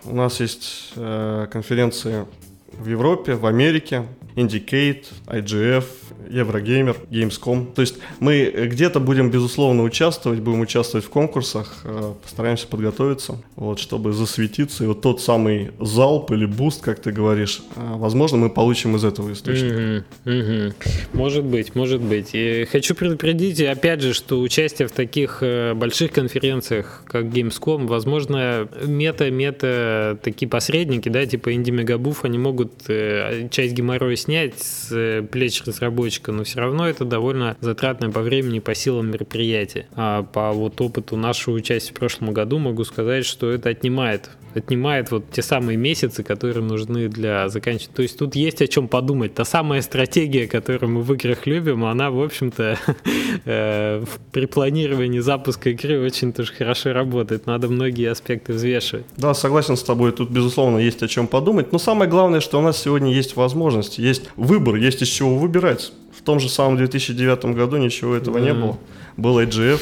у нас есть э, конференции в Европе, в Америке. IndieCade, IGF, Eurogamer, Gamescom. То есть мы где-то будем, безусловно, участвовать, будем участвовать в конкурсах, э, постараемся подготовиться, вот, чтобы засветиться. И вот тот самый залп или буст, как ты говоришь, э, возможно, мы получим из этого источника. Угу, угу. Может быть, может быть. И хочу предупредить, опять же, что участие в таких э, больших конференциях, как Gamescom, возможно, мета-мета такие посредники, да, типа Indie Megabooth, они могут часть геморроя снять с плеч разработчиков, разработчика, но все равно это довольно затратное по времени, по силам мероприятия. А по вот опыту нашего участия в прошлом году могу сказать, что это отнимает отнимает вот те самые месяцы, которые нужны для заканчивания. То есть тут есть о чем подумать. Та самая стратегия, которую мы в играх любим, она, в общем-то, [laughs] э, при планировании запуска игры очень тоже хорошо работает. Надо многие аспекты взвешивать. Да, согласен с тобой. Тут, безусловно, есть о чем подумать. Но самое главное, что у нас сегодня есть возможность, есть выбор, есть из чего выбирать. В том же самом 2009 году ничего этого не было был IGF.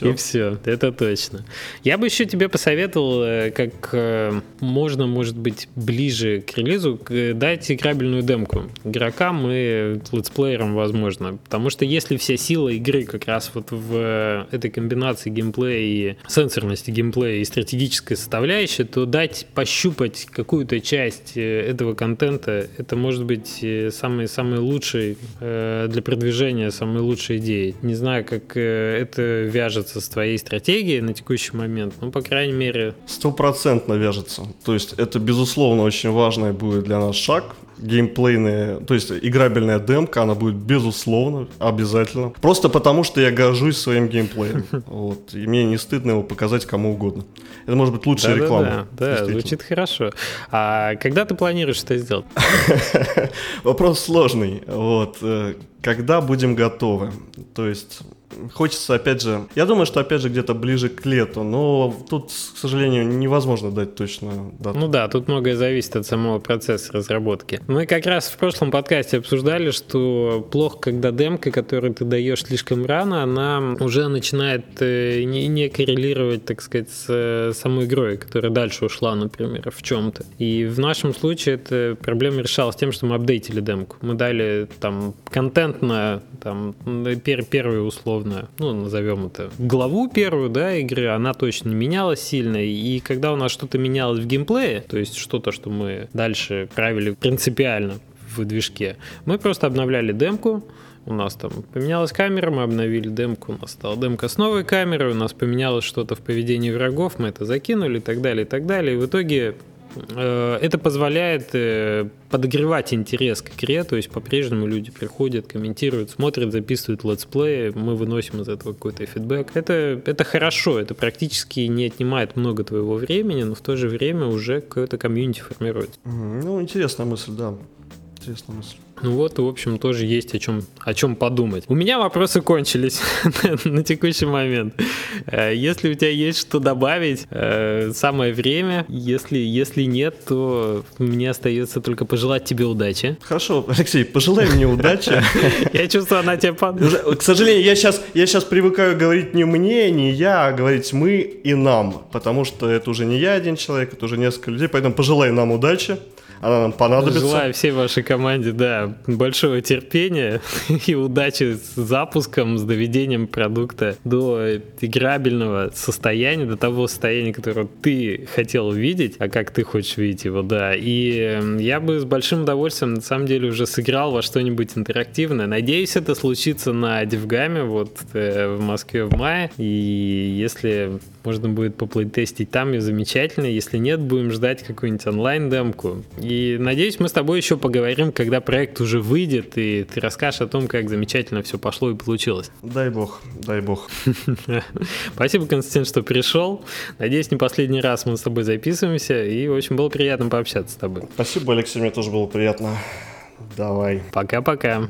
И все, это точно. Я бы еще тебе посоветовал, э, как э, можно, может быть, ближе к релизу, дать играбельную демку игрокам и летсплеерам, возможно. Потому что если вся сила игры как раз вот в э, этой комбинации геймплея и сенсорности геймплея и стратегической составляющей, то дать пощупать какую-то часть этого контента, это может быть самый, самый лучший для продвижения, самой лучшей идеей. Не знаю, знаю, как э, это вяжется с твоей стратегией на текущий момент, ну, по крайней мере... Стопроцентно вяжется. То есть это, безусловно, очень важный будет для нас шаг геймплейная, то есть играбельная демка, она будет безусловно, обязательно. Просто потому, что я горжусь своим геймплеем. [laughs] Вот. И мне не стыдно его показать кому угодно. Это может быть лучшая да, реклама. Да, да, звучит хорошо. А когда ты планируешь это сделать? [laughs] Вопрос сложный. Вот. Когда будем готовы? То есть Хочется, опять же, я думаю, что, опять же, где-то ближе к лету, но тут, к сожалению, невозможно дать точную дату. Ну да, тут многое зависит от самого процесса разработки. Мы как раз в прошлом подкасте обсуждали, что плохо, когда демка, которую ты даешь слишком рано, она уже начинает э, не, не коррелировать, так сказать, с э, самой игрой, которая дальше ушла, например, в чем-то. И в нашем случае эта проблема решалась тем, что мы апдейтили демку. Мы дали там контент на там пер, первую условно, ну, назовем это, главу первую, да, игры, она точно менялась сильно, и когда у нас что-то менялось в геймплее, то есть что-то, что мы дальше правили принципиально в движке, мы просто обновляли демку, у нас там поменялась камера, мы обновили демку, у нас стала демка с новой камерой, у нас поменялось что-то в поведении врагов, мы это закинули и так далее, и так далее. И в итоге это позволяет э, подогревать интерес к игре, то есть по-прежнему люди приходят, комментируют, смотрят, записывают летсплеи, мы выносим из этого какой-то фидбэк. Это, это хорошо, это практически не отнимает много твоего времени, но в то же время уже какое-то комьюнити формируется. Ну, интересная мысль, да. Интересная мысль. Ну вот, в общем, тоже есть о чем, о чем подумать. У меня вопросы кончились [laughs] на текущий момент. Э, если у тебя есть что добавить, э, самое время. Если, если нет, то мне остается только пожелать тебе удачи. Хорошо, Алексей, пожелай мне удачи. [laughs] Я чувствую, она тебе К сожалению, я сейчас, я сейчас привыкаю говорить не мне, не я, а говорить мы и нам, потому что это уже не я один человек, это уже несколько людей, поэтому пожелай нам удачи она нам понадобится. Желаю всей вашей команде, да, большого терпения [laughs] и удачи с запуском, с доведением продукта до играбельного состояния, до того состояния, которое ты хотел увидеть, а как ты хочешь видеть его, да. И я бы с большим удовольствием, на самом деле, уже сыграл во что-нибудь интерактивное. Надеюсь, это случится на Девгаме вот э, в Москве в мае. И если можно будет поплейтестить там, и замечательно. Если нет, будем ждать какую-нибудь онлайн-демку. И надеюсь, мы с тобой еще поговорим, когда проект уже выйдет, и ты расскажешь о том, как замечательно все пошло и получилось. Дай бог, дай бог. [laughs] Спасибо, Константин, что пришел. Надеюсь, не последний раз мы с тобой записываемся, и очень было приятно пообщаться с тобой. Спасибо, Алексей, мне тоже было приятно. Давай. Пока-пока.